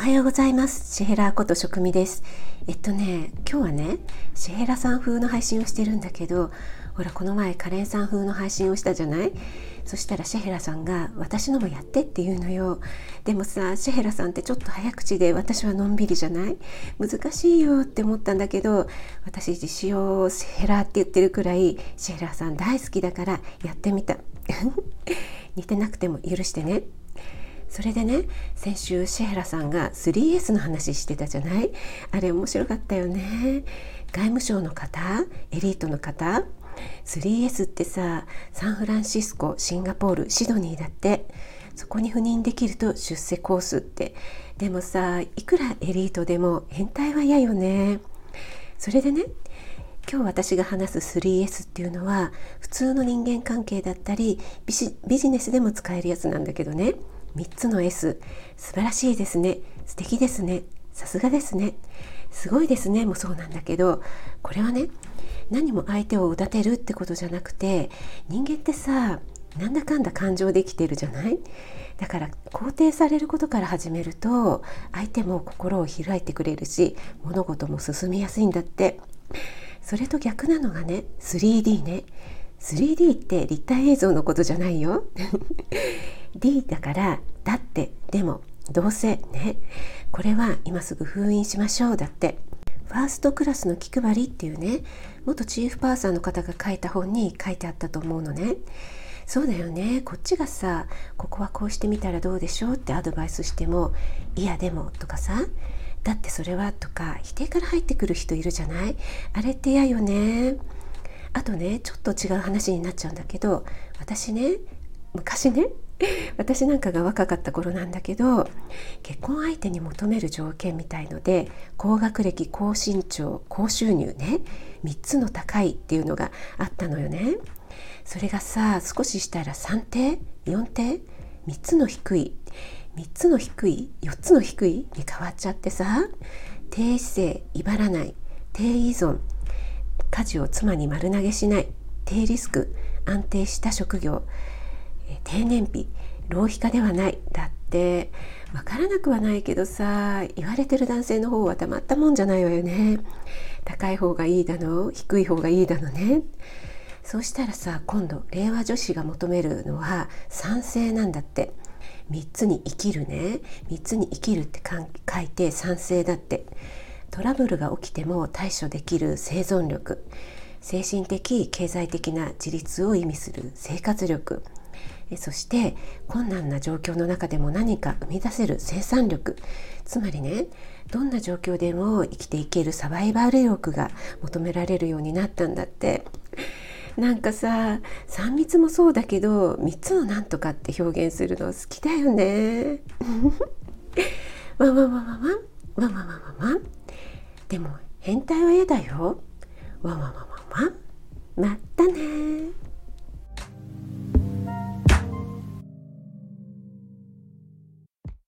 おはようございます。シェヘラこと職味です。えっとね今日はねシェヘラさん風の配信をしてるんだけどほらこの前カレンさん風の配信をしたじゃない？そしたらシェヘラさんが私のもやってって言うのよ。でもさシェヘラさんってちょっと早口で私はのんびりじゃない？難しいよって思ったんだけど私自信をシェヘラって言ってるくらいシェヘラさん大好きだからやってみた。似てなくても許してね。それでね先週シェヘラさんが 3S の話してたじゃない？あれ面白かったよね。外務省の方エリートの方。3S ってさサンフランシスコシンガポールシドニーだって。そこに赴任できると出世コースって。でもさいくらエリートでも変態は嫌よね。それでね今日私が話す 3S っていうのは普通の人間関係だったりビジネスでも使えるやつなんだけどね。3つの S 素晴らしいですね。素敵ですね。さすがですね。すごいですね。もそうなんだけどこれはね何も相手をうだてるってことじゃなくて人間ってさなんだかんだ感情できてるじゃない？だから肯定されることから始めると相手も心を開いてくれるし物事も進みやすいんだって。それと逆なのがね 3D ね。3D って立体映像のことじゃないよ。D だからだってでもどうせねこれは今すぐ封印しましょうだってファーストクラスの気配りっていうね元チーフパーサーの方が書いた本に書いてあったと思うのね。そうだよね。こっちがさここはこうしてみたらどうでしょうってアドバイスしてもいやでもとかさだってそれはとか否定から入ってくる人いるじゃない？あれって嫌よね。あとねちょっと違う話になっちゃうんだけど私ね昔ね 私なんかが若かった頃なんだけど結婚相手に求める条件みたいので高学歴高身長高収入ね3つの高いっていうのがあったのよね。それがさ少ししたら3点4点3つの低い3つの低い4つの低いに変わっちゃってさ低姿勢威張らない低依存家事を妻に丸投げしない低リスク安定した職業低燃費浪費家ではないだって分からなくはないけどさ言われてる男性の方はたまったもんじゃないわよね。高い方がいいだの低い方がいいだのね。そうしたらさ今度令和女子が求めるのは賛成なんだって。3つに生きるね。3つに生きるって書いて賛成だって。トラブルが起きても対処できる生存力精神的経済的な自立を意味する生活力そして困難な状況の中でも何か生み出せる生産力。つまりねどんな状況でも生きていけるサバイバル力が求められるようになったんだって。なんかさ3密もそうだけど3つのなんとかって表現するの好きだよね。わわわわわわわわわわわでも変態は嫌だよ。わわわわわまったね